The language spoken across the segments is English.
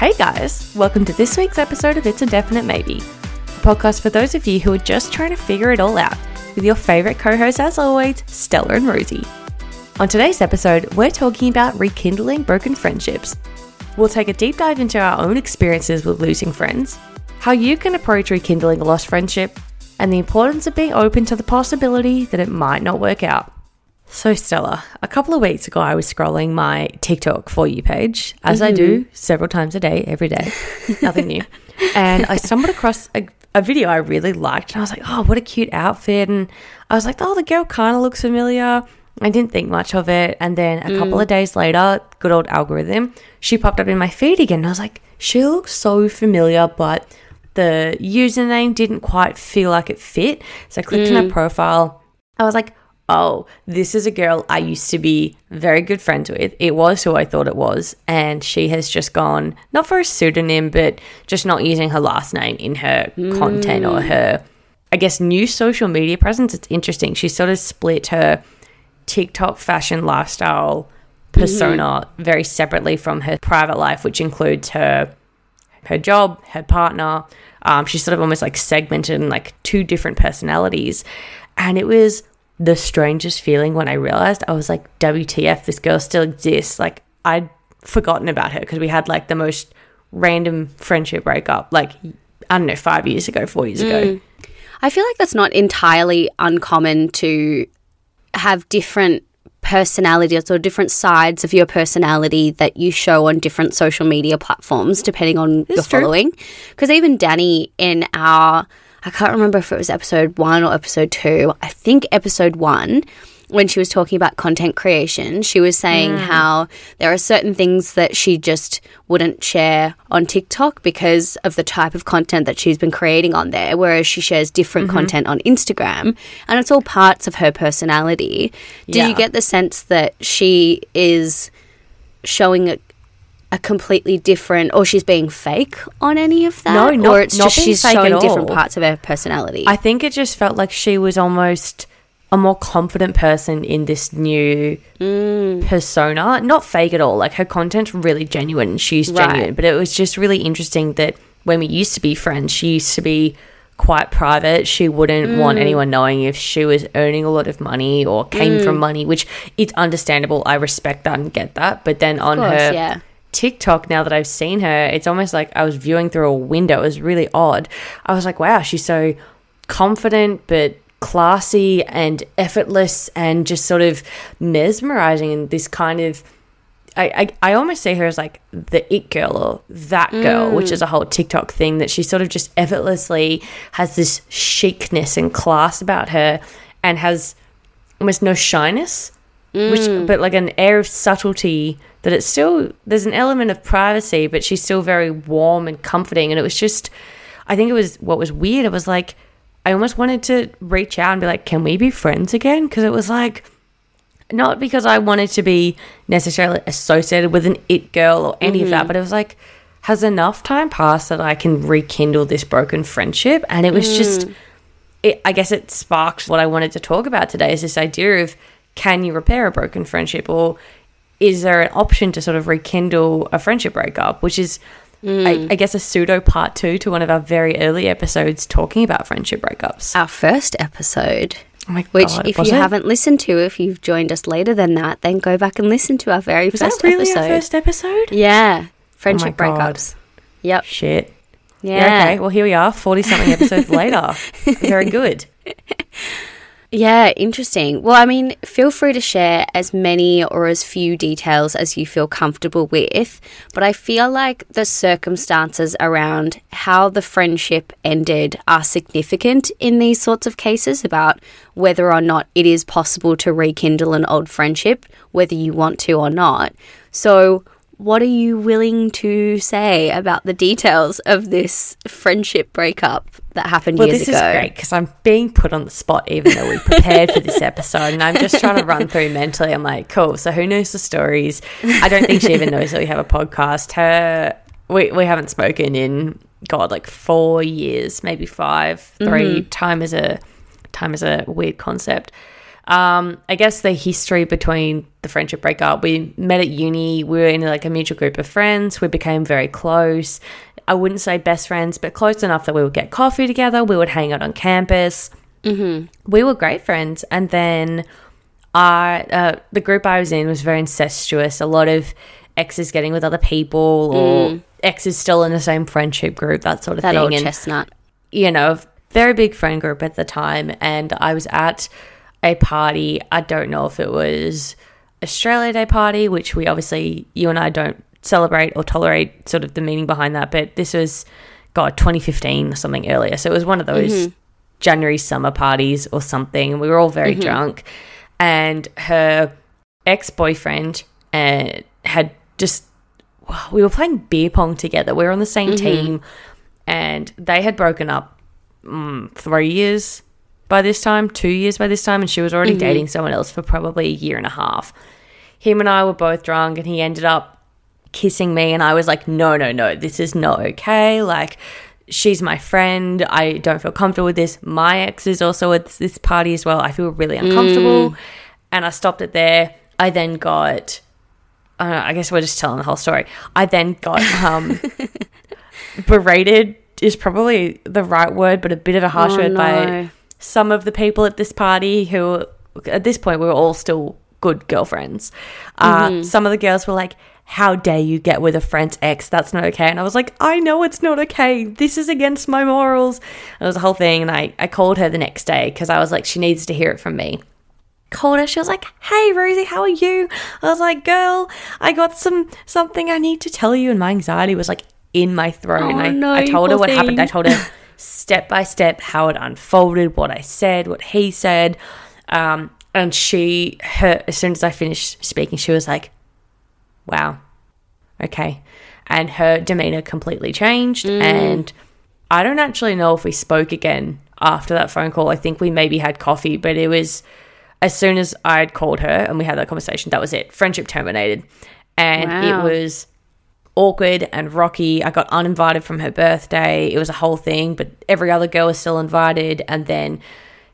Hey guys, welcome to this week's episode of It's a Definite Maybe, a podcast for those of you who are just trying to figure it all out, with your favourite co hosts, as always, Stella and Rosie. On today's episode, we're talking about rekindling broken friendships. We'll take a deep dive into our own experiences with losing friends, how you can approach rekindling a lost friendship, and the importance of being open to the possibility that it might not work out. So, Stella, a couple of weeks ago, I was scrolling my TikTok For You page, as I do mm-hmm. several times a day, every day, nothing new. And I stumbled across a, a video I really liked, and I was like, oh, what a cute outfit. And I was like, oh, the girl kind of looks familiar. I didn't think much of it. And then a couple mm. of days later, good old algorithm, she popped up in my feed again. And I was like, she looks so familiar, but the username didn't quite feel like it fit. So I clicked on her mm. profile. I was like, oh, this is a girl I used to be very good friends with. It was who I thought it was. And she has just gone, not for a pseudonym, but just not using her last name in her content or her, I guess, new social media presence. It's interesting. She sort of split her TikTok fashion lifestyle persona very separately from her private life, which includes her her job, her partner. Um, she's sort of almost like segmented in like two different personalities. And it was the strangest feeling when I realized I was like, WTF, this girl still exists. Like, I'd forgotten about her because we had like the most random friendship breakup, like, I don't know, five years ago, four years ago. Mm. I feel like that's not entirely uncommon to have different personalities or different sides of your personality that you show on different social media platforms depending on your true. following. Because even Danny in our, I can't remember if it was episode one or episode two, I think episode one. When she was talking about content creation, she was saying mm. how there are certain things that she just wouldn't share on TikTok because of the type of content that she's been creating on there, whereas she shares different mm-hmm. content on Instagram. And it's all parts of her personality. Do Yeah. you get the sense that she is showing a, completely different, or she's being fake on any of that? No, not- or it's not just being she's fake showing different parts of her personality. I think it just felt like she was almost a more confident person in this new persona. Not fake at all. Like her content's really genuine. She's Right. genuine. But it was just really interesting that when we used to be friends, she used to be quite private. She wouldn't want Mm. anyone knowing if she was earning a lot of money or came Mm. from money, which it's understandable. I respect that and get that. But then on course, her yeah. TikTok, now that I've seen her, it's almost like I was viewing through a window. It was really odd. I was like, wow, she's so confident but classy and effortless and just sort of mesmerizing and this kind of I, I, I almost see her as like the it girl or that girl, which mm. is a whole TikTok thing that she sort of just effortlessly has this chicness and class about her and has almost no shyness, which mm. but like an air of subtlety that it's still there's an element of privacy, but she's still very warm and comforting. And it was just, I think it was what was weird. It was like I almost wanted to reach out and be like, "Can we be friends again?" Because it was like not because I wanted to be necessarily associated with an it girl or any of that, mm-hmm. but it was like, has enough time passed that I can rekindle this broken friendship? And it was just, mm. it, I guess it sparked what I wanted to talk about today is this idea of can you repair a broken friendship or is there an option to sort of rekindle a friendship breakup, which is, hmm. I, I guess, a pseudo part two to one of our very early episodes talking about friendship breakups. Our first episode. Oh my Which, if you it? haven't listened to, if you've joined us later than that, then go back and listen to our very was that first really episode. our first episode? Yeah, friendship Oh God. breakups. Yep. Shit. Yeah. Yeah. okay. Well, here we are, 40 something episodes later. Very good. Yeah, interesting. Well, I mean, feel free to share as many or as few details as you feel comfortable with, but I feel like the circumstances around how the friendship ended are significant in these sorts of cases about whether or not it is possible to rekindle an old friendship, whether you want to or not. So, what are you willing to say about the details of this friendship breakup that happened Well, years this is great because I'm being put on the spot, even though we prepared for this episode, and I'm just trying to run through mentally. I'm like, cool. So who knows the stories? I don't think she even knows that we have a podcast. Her, we we haven't spoken in God like four years, maybe five. 3 mm-hmm. Time is a time is a weird concept. Um, I guess the history between the friendship breakup, we met at uni. We were in like a mutual group of friends. We became very close. I wouldn't say best friends, but close enough that we would get coffee together. We would hang out on campus. Mm-hmm. We were great friends. And then I, uh, the group I was in was very incestuous. A lot of exes getting with other people, or mm. exes still in the same friendship group, that sort of that thing. Old and, chestnut. You know, very big friend group at the time. And I was at a party. I don't know if it was Australia Day party, which we obviously, you and I don't celebrate or tolerate sort of the meaning behind that. But this was, God, 2015 or something earlier. So it was one of those mm-hmm. January summer parties or something. We were all very mm-hmm. drunk. And her ex boyfriend uh, had just, we were playing beer pong together. We were on the same mm-hmm. team. And they had broken up mm, three years by this time, two years by this time, and she was already mm-hmm. dating someone else for probably a year and a half. Him and I were both drunk, and he ended up kissing me, and I was like, no, no, no, this is not okay. Like, she's my friend. I don't feel comfortable with this. My ex is also at this party as well. I feel really uncomfortable. Mm. And I stopped it there. I then got, uh, I guess we're just telling the whole story. I then got um, berated, is probably the right word, but a bit of a harsh oh, word no. by some of the people at this party who, at this point, we were all still good girlfriends. Uh, mm-hmm. Some of the girls were like, how dare you get with a friend's ex? That's not okay. And I was like, I know it's not okay. This is against my morals. And it was a whole thing. And I, I called her the next day because I was like, she needs to hear it from me. Called her. She was like, Hey Rosie, how are you? I was like, Girl, I got some something I need to tell you. And my anxiety was like in my throat. Oh, and I, no, I told her what thing. happened. I told her step by step how it unfolded, what I said, what he said. Um, and she, her, as soon as I finished speaking, she was like, wow, okay. And her demeanor completely changed. Mm. And I don't actually know if we spoke again after that phone call. I think we maybe had coffee, but it was as soon as I'd called her and we had that conversation, that was it. Friendship terminated. And wow. it was awkward and rocky. I got uninvited from her birthday. It was a whole thing, but every other girl was still invited. And then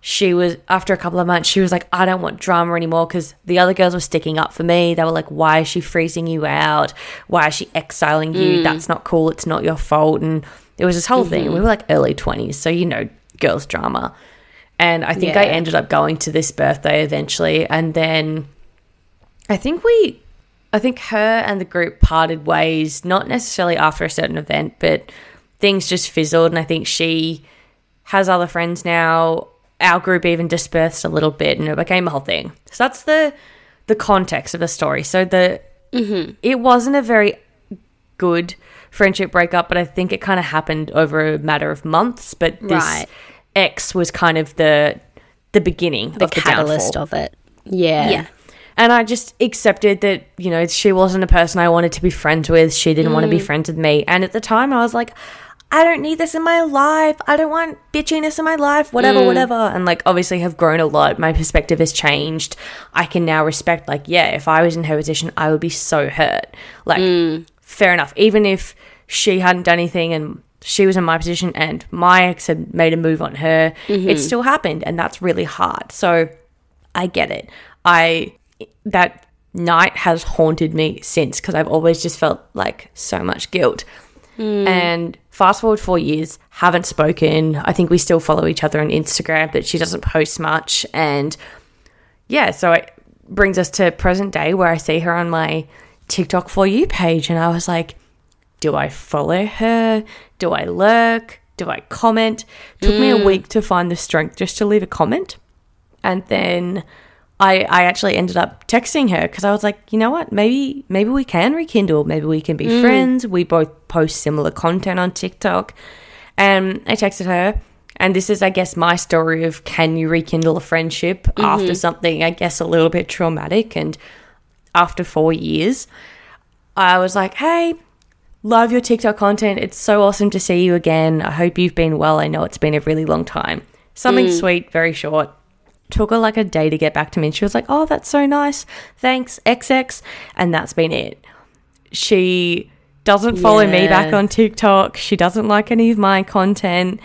she was, after a couple of months, she was like, I don't want drama anymore because the other girls were sticking up for me. They were like, Why is she freezing you out? Why is she exiling you? Mm. That's not cool. It's not your fault. And it was this whole mm-hmm. thing. We were like early 20s. So, you know, girls' drama. And I think yeah. I ended up going to this birthday eventually. And then I think we I think her and the group parted ways, not necessarily after a certain event, but things just fizzled. And I think she has other friends now. Our group even dispersed a little bit, and it became a whole thing. So that's the the context of the story. So the mm-hmm. it wasn't a very good friendship breakup, but I think it kind of happened over a matter of months. But this right. ex was kind of the the beginning, the of catalyst the of it. Yeah, yeah. And I just accepted that, you know, she wasn't a person I wanted to be friends with. She didn't mm. want to be friends with me. And at the time, I was like, I don't need this in my life. I don't want bitchiness in my life, whatever, mm. whatever. And like, obviously, have grown a lot. My perspective has changed. I can now respect, like, yeah, if I was in her position, I would be so hurt. Like, mm. fair enough. Even if she hadn't done anything and she was in my position and my ex had made a move on her, mm-hmm. it still happened. And that's really hard. So I get it. I that night has haunted me since because I've always just felt like so much guilt. Mm. And fast forward four years, haven't spoken. I think we still follow each other on Instagram, but she doesn't post much. And yeah, so it brings us to present day where I see her on my TikTok for you page. And I was like, do I follow her? Do I lurk? Do I comment? Took mm. me a hmm. week to find the strength just to leave a comment. And then I, I actually ended up texting her because I was like, you know what, maybe maybe we can rekindle, maybe we can be mm. friends. We both post similar content on TikTok, and I texted her, and this is, I guess, my story of can you rekindle a friendship mm-hmm. after something, I guess, a little bit traumatic, and after four years, I was like, hey, love your TikTok content. It's so awesome to see you again. I hope you've been well. I know it's been a really long time. Something mm. sweet, very short took her like a day to get back to me. And she was like, Oh, that's so nice. Thanks, XX. And that's been it. She doesn't follow yeah. me back on TikTok. She doesn't like any of my content.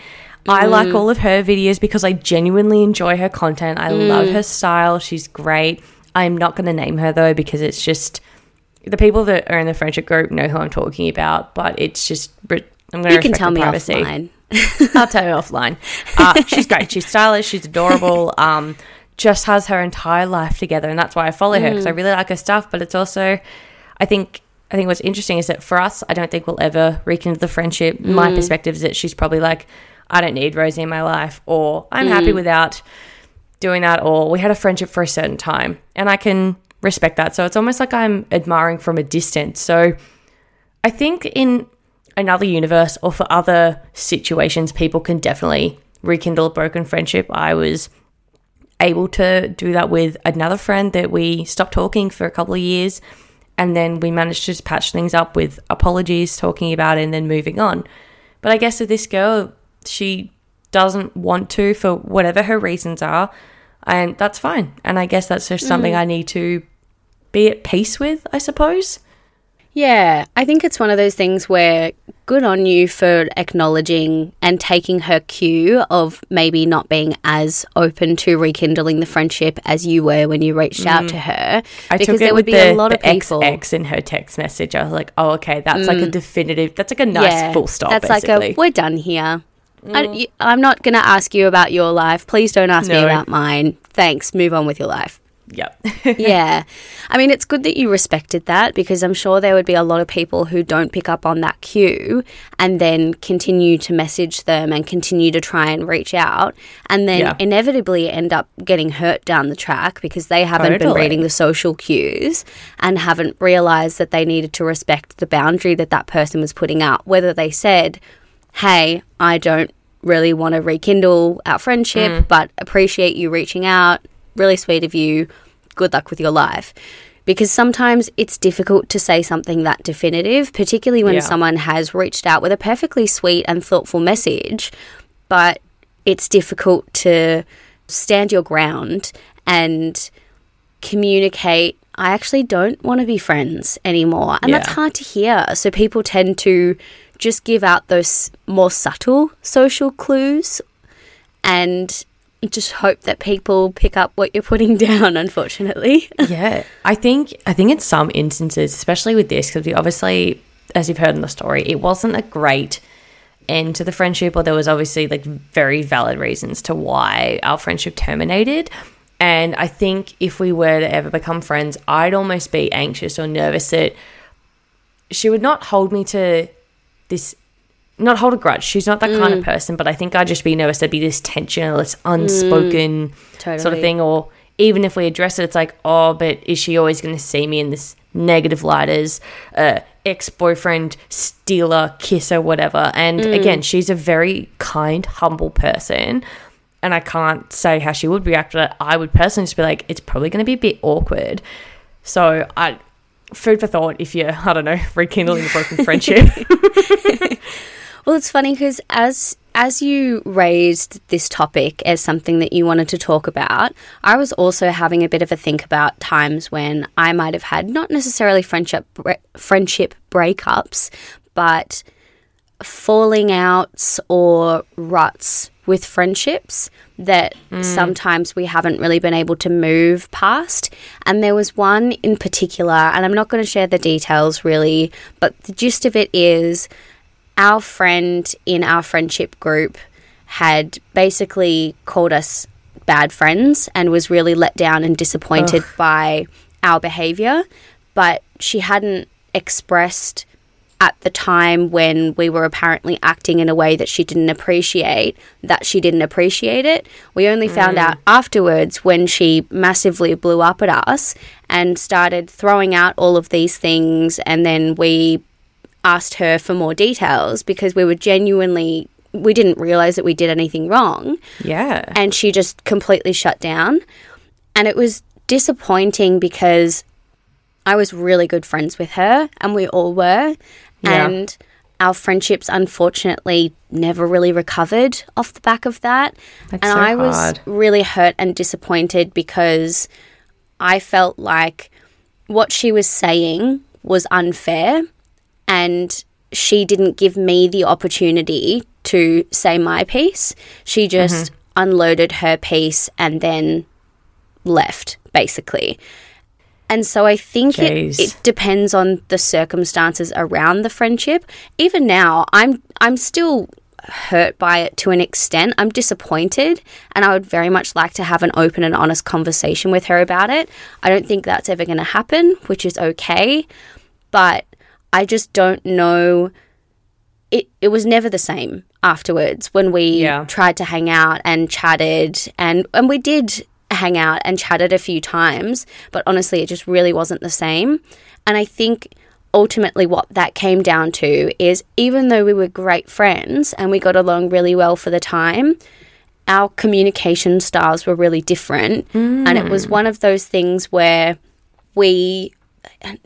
I like mm. all of her videos because I genuinely enjoy her content. I mm. love her style. She's great. I'm not going to name her though because it's just the people that are in the friendship group know who I'm talking about, but it's just I'm going to You can tell me privacy. offline. I'll tell you offline. Uh, she's great. She's stylish. She's adorable. Um, just has her entire life together, and that's why I follow her because I really like her stuff. But it's also, I think, I think what's interesting is that for us, I don't think we'll ever rekindle the friendship. My perspective is that she's probably like, I don't need Rosie in my life, or I'm happy without doing that, or we had a friendship for a certain time, and I can respect that. So it's almost like I'm admiring from a distance. So I think in another universe or for other situations, people can definitely rekindle a broken friendship. I was able to do that with another friend that we stopped talking for a couple of years. And then we managed to just patch things up with apologies, talking about it, and then moving on. But I guess with this girl, she doesn't want to for whatever her reasons are. And that's fine. And I guess that's just something mm. I need to be at peace with, I suppose. Yeah, I think it's one of those things where good on you for acknowledging and taking her cue of maybe not being as open to rekindling the friendship as you were when you reached out to her. Mm. I because took it there with would be the, a lot of people. Mm. XX in her text message. I was like, oh, okay, that's like a definitive, that's like a nice full stop, That's basically. Mm. like a we're done here. I, am not going to ask you about your life. Please don't ask me about mine. Thanks. Move on with your life. Yep. yeah. I mean, it's good that you respected that because I'm sure there would be a lot of people who don't pick up on that cue and then continue to message them and continue to try and reach out and then Yeah. inevitably end up getting hurt down the track because they haven't been reading the social cues and haven't realized that they needed to respect the boundary that that person was putting out. Whether they said, hey, I don't really want to rekindle our friendship, mm. but appreciate you reaching out. Really sweet of you. Good luck with your life. Because sometimes it's difficult to say something that definitive, particularly when Yeah. someone has reached out with a perfectly sweet and thoughtful message, but it's difficult to stand your ground and communicate I actually don't want to be friends anymore. And that's hard to hear. So people tend to just give out those more subtle social clues and just hope that people pick up what you're putting down, unfortunately. yeah. I think, I think in some instances, especially with this, because we obviously, as you've heard in the story, it wasn't a great end to the friendship, or there was obviously like very valid reasons to why our friendship terminated. And I think if we were to ever become friends, I'd almost be anxious or nervous that she would not hold me to this not hold a grudge. She's not that kind of person, but I think I'd just be nervous there'd be this tension or this unspoken sort Totally. of thing. Or even if we address it, it's like, oh, but is she always going to see me in this negative light as uh, ex boyfriend, stealer, kisser, whatever? And again, she's a very kind, humble person. And I can't say how she would react to that. I would personally just be like, it's probably going to be a bit awkward. So I, food for thought if you're, I don't know, rekindling a broken friendship. Well, it's funny because as as you raised this topic as something that you wanted to talk about, I was also having a bit of a think about times when I might have had not necessarily friendship bre- friendship breakups, but falling outs or ruts with friendships that mm. sometimes we haven't really been able to move past. And there was one in particular, and I'm not going to share the details really, but the gist of it is our friend in our friendship group had basically called us bad friends and was really let down and disappointed by our behavior. But she hadn't expressed at the time when we were apparently acting in a way that she didn't appreciate that she didn't appreciate it. We only found mm. out afterwards when she massively blew up at us and started throwing out all of these things and then we asked her for more details because we were genuinely we didn't realize that we did anything wrong yeah. and she just completely shut down. And it was disappointing because I was really good friends with her, and we all were. Yeah. And our friendships, unfortunately, never really recovered off the back of that. That's and so I was hard. really hurt and disappointed because I felt like what she was saying was unfair and she didn't give me the opportunity to say my piece. She just mm-hmm. unloaded her piece and then left, basically. And so I think it, it depends on the circumstances around the friendship. Even now, I'm I'm still hurt by it to an extent. I'm disappointed and I would very much like to have an open and honest conversation with her about it. I don't think that's ever going to happen, which is okay, but I just don't know. It it was never the same afterwards when we Yeah. tried to hang out and chatted and and we did hang out and chatted a few times but honestly it just really wasn't the same. And i think ultimately what that came down to is even though we were great friends and we got along really well for the time our communication styles were really different. And it was mm. one of those things where we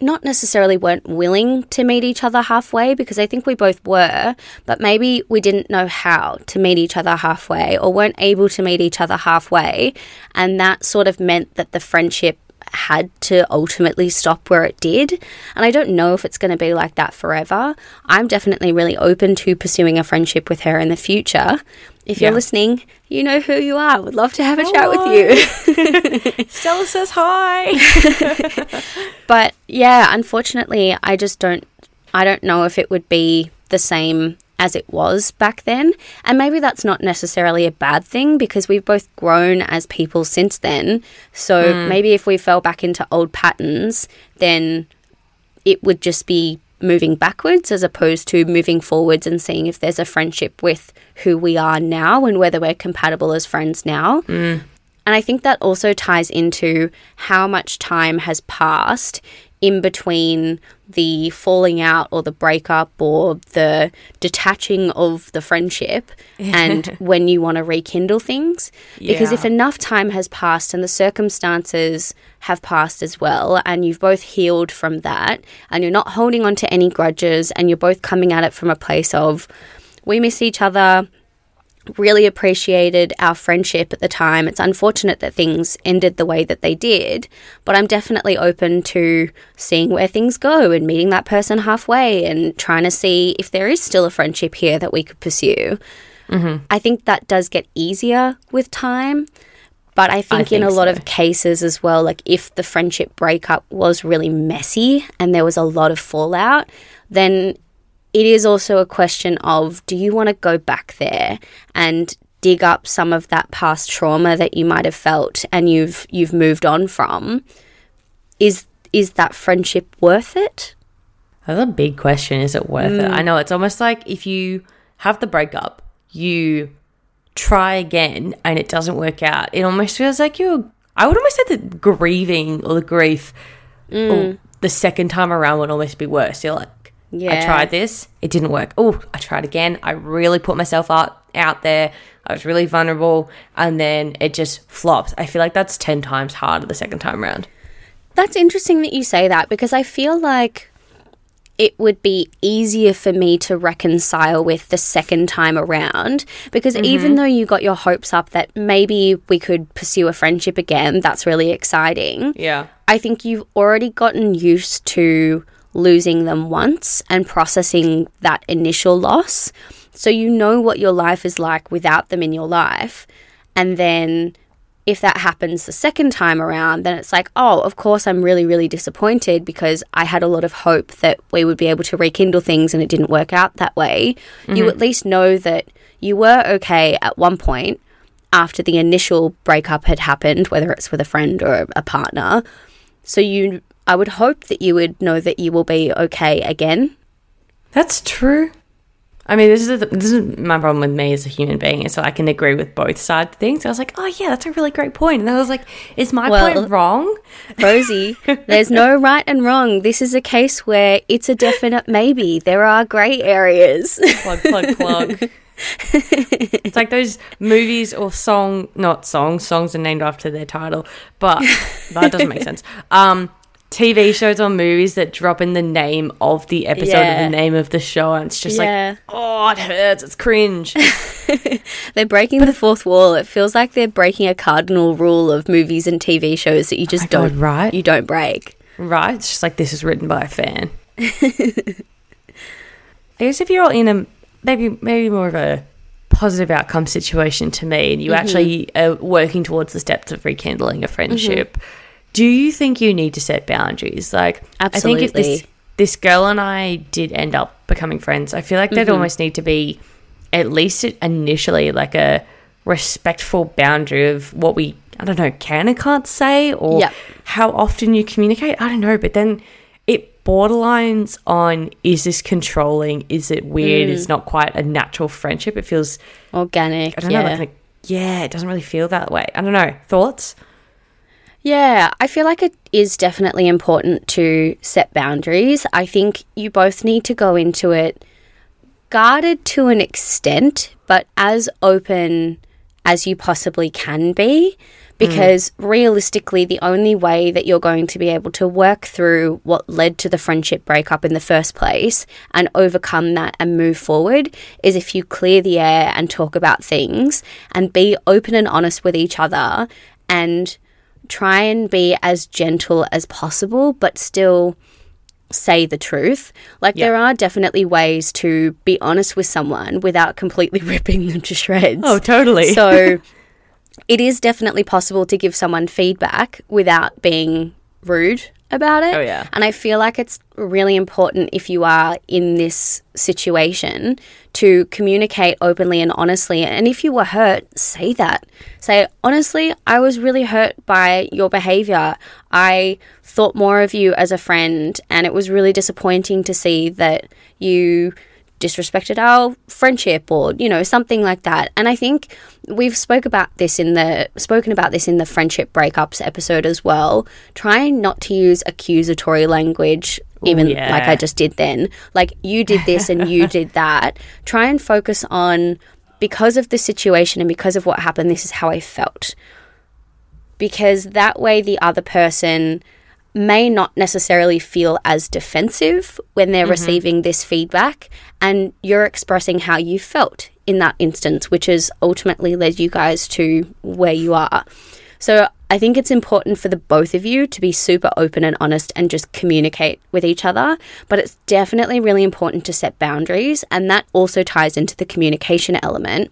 not necessarily weren't willing to meet each other halfway because I think we both were, but maybe we didn't know how to meet each other halfway or weren't able to meet each other halfway. And that sort of meant that the friendship had to ultimately stop where it did. And I don't know if it's going to be like that forever. I'm definitely really open to pursuing a friendship with her in the future. If you're Yeah. listening, you know who you are. Would love to have a chat with you. Stella says hi. But yeah, unfortunately, I just don't I don't know if it would be the same as it was back then. And maybe that's not necessarily a bad thing because we've both grown as people since then. So hmm. maybe if we fell back into old patterns, then it would just be moving backwards as opposed to moving forwards and seeing if there's a friendship with who we are now and whether we're compatible as friends now. Hmm. And I think that also ties into how much time has passed in between the falling out or the breakup or the detaching of the friendship and when you want to rekindle things. Because if enough time has passed and the circumstances have passed as well, and you've both healed from that, and you're not holding on to any grudges, and you're both coming at it from a place of, we miss each other, really appreciated our friendship at the time. It's unfortunate that things ended the way that they did, but I'm definitely open to seeing where things go and meeting that person halfway and trying to see if there is still a friendship here that we could pursue. Mm-hmm. I think that does get easier with time. But I think, in think a lot so. of cases as well, like if the friendship breakup was really messy and there was a lot of fallout, then it is also a question of do you want to go back there and dig up some of that past trauma that you might have felt and you've you've moved on from is is that friendship worth it That's a big question. Is it worth it? I mm. know it's almost like if you have the breakup, you try again and it doesn't work out. It almost feels like you're. I would almost say the grieving or the grief, or mm. the second time around would almost be worse. You're like, I tried this, it didn't work. Oh, I tried again. I really put myself out out there. I was really vulnerable, and then it just flopped. I feel like that's ten times harder the second time around. That's interesting that you say that because I feel like it would be easier for me to reconcile with the second time around because mm-hmm. even though you got your hopes up that maybe we could pursue a friendship again, that's really exciting. Yeah. I think you've already gotten used to losing them once and processing that initial loss. So you know what your life is like without them in your life. And then if that happens the second time around, then it's like, oh, of course, I'm really, really disappointed because I had a lot of hope that we would be able to rekindle things and it didn't work out that way. You mm-hmm. at least know that you were okay at one point after the initial breakup had happened, whether it's with a friend or a partner. So you, I would hope that you would know that you will be okay again. That's true. I mean, this is the, this is my problem with me as a human being. Is so I can agree with both sides of things. I was like, oh yeah, that's a really great point. And I was like, is my Well- point wrong? Rosie, there's no right and wrong. This is a case where it's a definite maybe. There are grey areas. Plug, plug, plug. it's like those movies or song, not songs. Songs are named after their title, but that doesn't make sense. Um, TV shows or movies that drop in the name of the episode Yeah. the name of the show, and it's just Yeah. like, oh, it hurts. It's cringe. they're breaking the fourth wall. It feels like they're breaking a cardinal rule of movies and TV shows that you just God, don't right? you don't break. Right? It's just like this is written by a fan. I guess if you're in a maybe maybe more of a positive outcome situation to me and you Mm-hmm. actually are working towards the steps of rekindling a friendship, do you think you need to set boundaries? Like, I think if this this girl and I did end up becoming friends, I feel like Mm-hmm. there'd almost need to be at least initially like a respectful boundary of what we I don't know can and can't say or Yep. how often you communicate. I don't know, but then it borderlines on is this controlling? Is it weird? Mm. It's not quite a natural friendship. It feels Organic. I don't yeah. know, like, yeah, it doesn't really feel that way. I don't know. Thoughts? Yeah, I feel like it is definitely important to set boundaries. I think you both need to go into it guarded to an extent, but as open as you possibly can be. Mm. Because realistically, the only way that you're going to be able to work through what led to the friendship breakup in the first place and overcome that and move forward is if you clear the air and talk about things and be open and honest with each other and try and be as gentle as possible, but still say the truth. Like, Yeah. there are definitely ways to be honest with someone without completely ripping them to shreds. Oh, totally. So, it is definitely possible to give someone feedback without being rude about it. Oh, yeah. And I feel like it's really important if you are in this situation to communicate openly and honestly. And if you were hurt, say that. Say, honestly, I was really hurt by your behavior. I thought more of you as a friend, and it was really disappointing to see that you disrespected our friendship or you know something like that. And i think we've spoke about this in the spoken about this in the friendship breakups episode as well. Trying not to use accusatory language even yeah. like i just did then. Like you did this and you did that. Try and focus on because of the situation and because of what happened this is how i felt. Because that way the other person may not necessarily feel as defensive when they're mm-hmm. receiving this feedback and you're expressing how you felt in that instance which has ultimately led you guys to where you are. So i think it's important for the both of you to be super open and honest and just communicate with each other but it's definitely really important to set boundaries and that also ties into the communication element.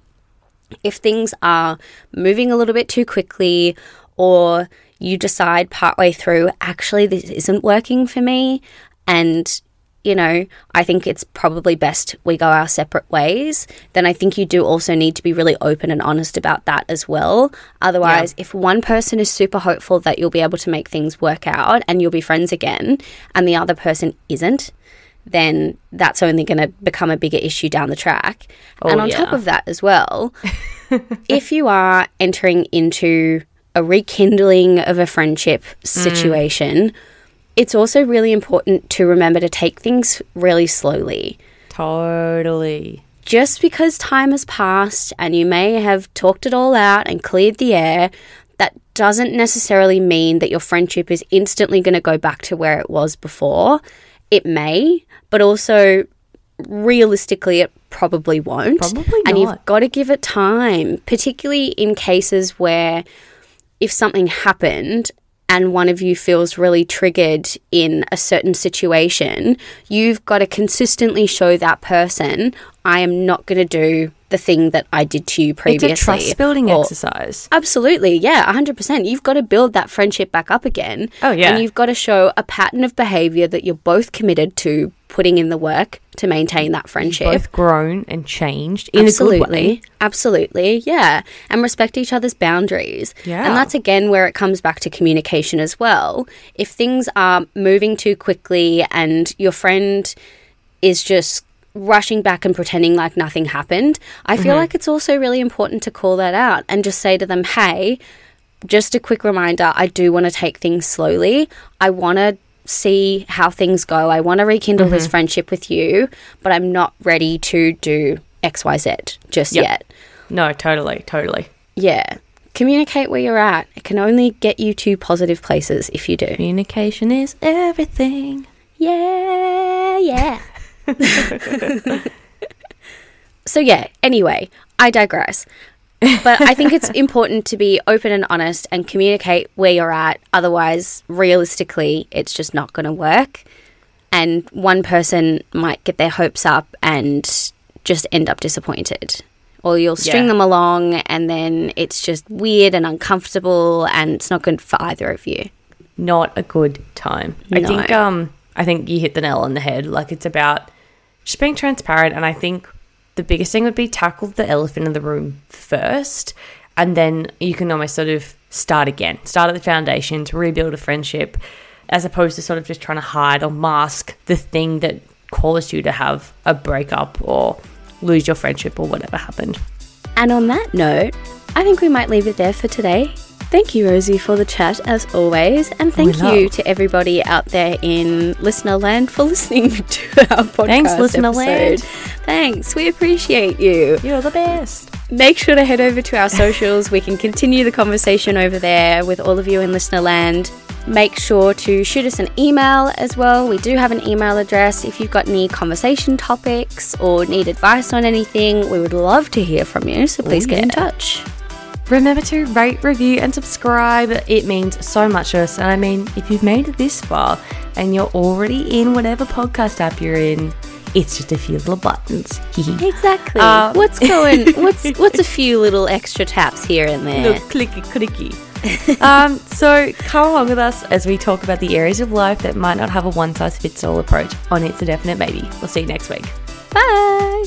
If things are moving a little bit too quickly or you decide partway through, actually, this isn't working for me, and you know, I think it's probably best we go our separate ways, then I think you do also need to be really open and honest about that as well. Otherwise, if one person is super hopeful that you'll be able to make things work out and you'll be friends again, and the other person isn't, then that's only going to become a bigger issue down the track. Oh, and on top of that as well, if you are entering into a rekindling of a friendship mm. situation, it's also really important to remember to take things really slowly. Totally. Just because time has passed and you may have talked it all out and cleared the air, that doesn't necessarily mean that your friendship is instantly going to go back to where it was before. It may, but also realistically, it probably won't. Probably not. And you've got to give it time, particularly in cases where if something happened and one of you feels really triggered in a certain situation, you've got to consistently show that person, I am not going to do the thing that I did to you previously. It's a trust building or- exercise. Absolutely, yeah, 100%. You've got to build that friendship back up again. Oh, yeah. And you've got to show a pattern of behavior that you're both committed to putting in the work to maintain that friendship. Both grown and changed in Absolutely. Absolutely. Yeah. And respect each other's boundaries. Yeah. And that's again where it comes back to communication as well. If things are moving too quickly and your friend is just rushing back and pretending like nothing happened, I Mm-hmm. feel like it's also really important to call that out and just say to them, hey, just a quick reminder I do want to take things slowly. I want to see how things go. I want to rekindle Mm-hmm. this friendship with you, but I'm not ready to do XYZ just Yep. yet. No, totally, totally. Yeah. Communicate where you're at. It can only get you to positive places if you do. Communication is everything. Yeah, yeah. so, yeah, anyway, I digress. But I think it's important to be open and honest and communicate where you're at. Otherwise, realistically, it's just not going to work. And one person might get their hopes up and just end up disappointed. or you'll string Yeah. them along and then it's just weird and uncomfortable and it's not good for either of you. not a good time. I think um I think you hit the nail on the head. Like it's about just being transparent and I think the biggest thing would be tackle the elephant in the room first and then you can almost sort of start again. Start at the foundation to rebuild a friendship as opposed to sort of just trying to hide or mask the thing that caused you to have a breakup or lose your friendship or whatever happened. And on that note, I think we might leave it there for today. Thank you, Rosie, for the chat as always. And oh, thank love. you to everybody out there in listener land for listening to our podcast. Thanks, listener episode. land. Thanks. We appreciate you. You're the best. Make sure to head over to our socials. We can continue the conversation over there with all of you in listener land. Make sure to shoot us an email as well. We do have an email address. If you've got any conversation topics or need advice on anything, we would love to hear from you. So please get in touch. Remember to rate, review, and subscribe. It means so much to us. And I mean, if you've made it this far and you're already in whatever podcast app you're in, it's just a few little buttons. Exactly. Um, what's going? What's what's a few little extra taps here and there? Little clicky clicky. um, so come along with us as we talk about the areas of life that might not have a one size fits all approach on It's a Definite Maybe. We'll see you next week. Bye.